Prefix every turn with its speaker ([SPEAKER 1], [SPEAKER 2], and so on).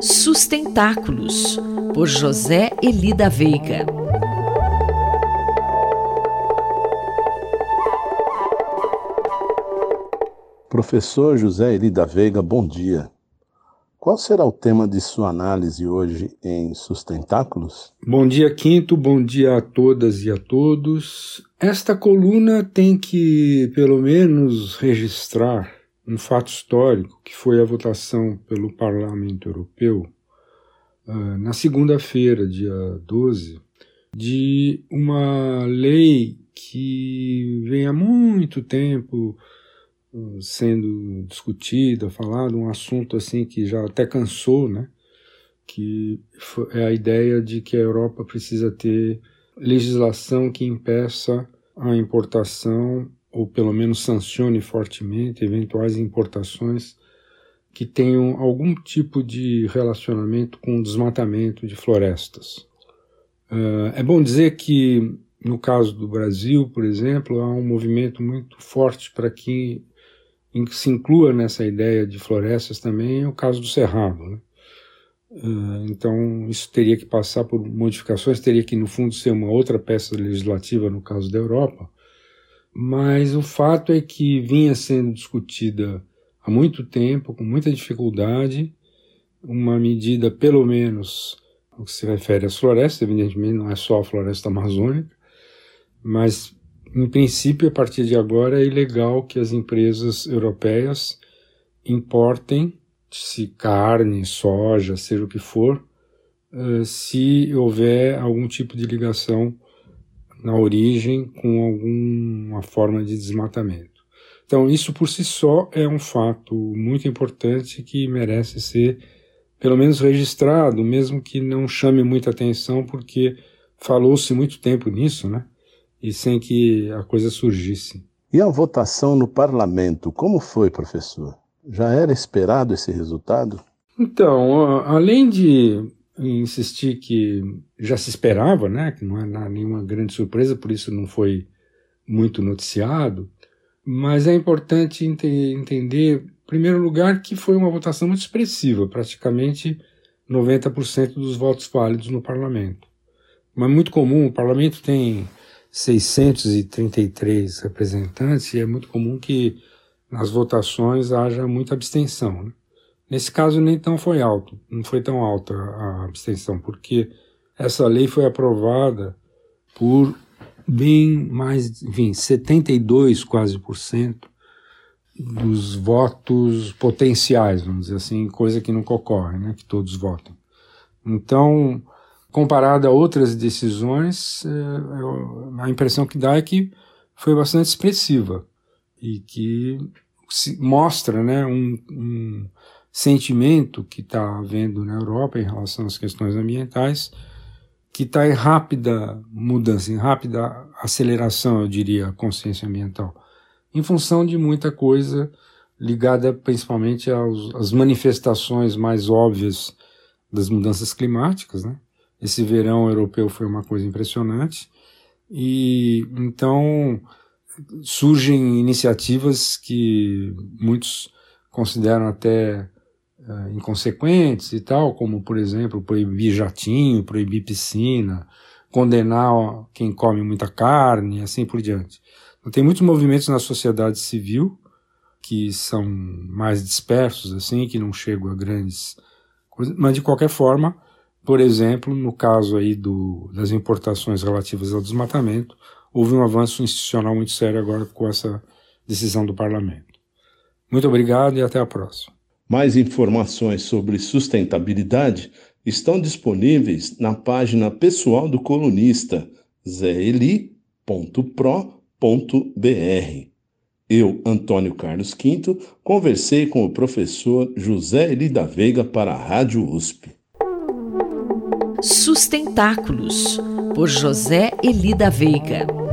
[SPEAKER 1] Sustentáculos, por José Elida Veiga.
[SPEAKER 2] Professor José Elida Veiga, bom dia. Qual será o tema de sua análise hoje em Sustentáculos?
[SPEAKER 3] Bom dia, Quinto, bom dia a todas e a todos. Esta coluna tem que, pelo menos, registrar um fato histórico, que foi a votação pelo Parlamento Europeu, uh, na segunda-feira, dia 12, de uma lei que vem há muito tempo uh, sendo discutida, falado, um assunto assim que já até cansou, né? que é a ideia de que a Europa precisa ter legislação que impeça a importação ou pelo menos sancione fortemente eventuais importações que tenham algum tipo de relacionamento com o desmatamento de florestas. Uh, é bom dizer que, no caso do Brasil, por exemplo, há um movimento muito forte para que se inclua nessa ideia de florestas também o caso do Cerrado. Né? Uh, então, isso teria que passar por modificações, teria que, no fundo, ser uma outra peça legislativa no caso da Europa, mas o fato é que vinha sendo discutida há muito tempo, com muita dificuldade, uma medida, pelo menos, no que se refere às florestas, evidentemente não é só a floresta amazônica, mas, em princípio, a partir de agora, é ilegal que as empresas europeias importem, se carne, soja, seja o que for, eh, se houver algum tipo de ligação na origem com alguma forma de desmatamento. Então, isso por si só é um fato muito importante que merece ser, pelo menos, registrado, mesmo que não chame muita atenção, porque falou-se muito tempo nisso, né? E sem que a coisa surgisse.
[SPEAKER 2] E a votação no parlamento, como foi, professor? Já era esperado esse resultado?
[SPEAKER 3] Então, além de insistir que já se esperava, né, que não é nenhuma grande surpresa, por isso não foi muito noticiado, mas é importante ent entender, em primeiro lugar, que foi uma votação muito expressiva, praticamente 90% dos votos válidos no parlamento. Mas muito comum, o parlamento tem 633 representantes e é muito comum que nas votações haja muita abstenção. Né? Nesse caso nem tão foi alto, não foi tão alta a abstenção, porque essa lei foi aprovada por bem mais, enfim, 72 quase por cento dos votos potenciais, vamos dizer assim, coisa que nunca ocorre, né, que todos votam. Então, comparado a outras decisões, é, a impressão que dá é que foi bastante expressiva e que mostra né, um, um sentimento que está havendo na Europa em relação às questões ambientais, que está em rápida mudança, em rápida aceleração, eu diria, a consciência ambiental, em função de muita coisa ligada principalmente aos, às manifestações mais óbvias das mudanças climáticas, né? Esse verão europeu foi uma coisa impressionante e então surgem iniciativas que muitos consideram até uh, inconsequentes e tal, como, por exemplo, proibir jatinho, proibir piscina, condenar quem come muita carne, assim por diante. Então, tem muitos movimentos na sociedade civil que são mais dispersos, assim, que não chegam a grandes coisas, mas de qualquer forma, por exemplo, no caso aí do, das importações relativas ao desmatamento, houve um avanço institucional muito sério agora com essa decisão do parlamento. Muito obrigado e até a próxima.
[SPEAKER 2] Mais informações sobre sustentabilidade estão disponíveis na página pessoal do colunista zeli.pro.br. Eu, Antônio Carlos Quinto, conversei com o professor José Eli da Veiga para a Rádio USP.
[SPEAKER 1] Sustentáculos, por José Eli da Veiga.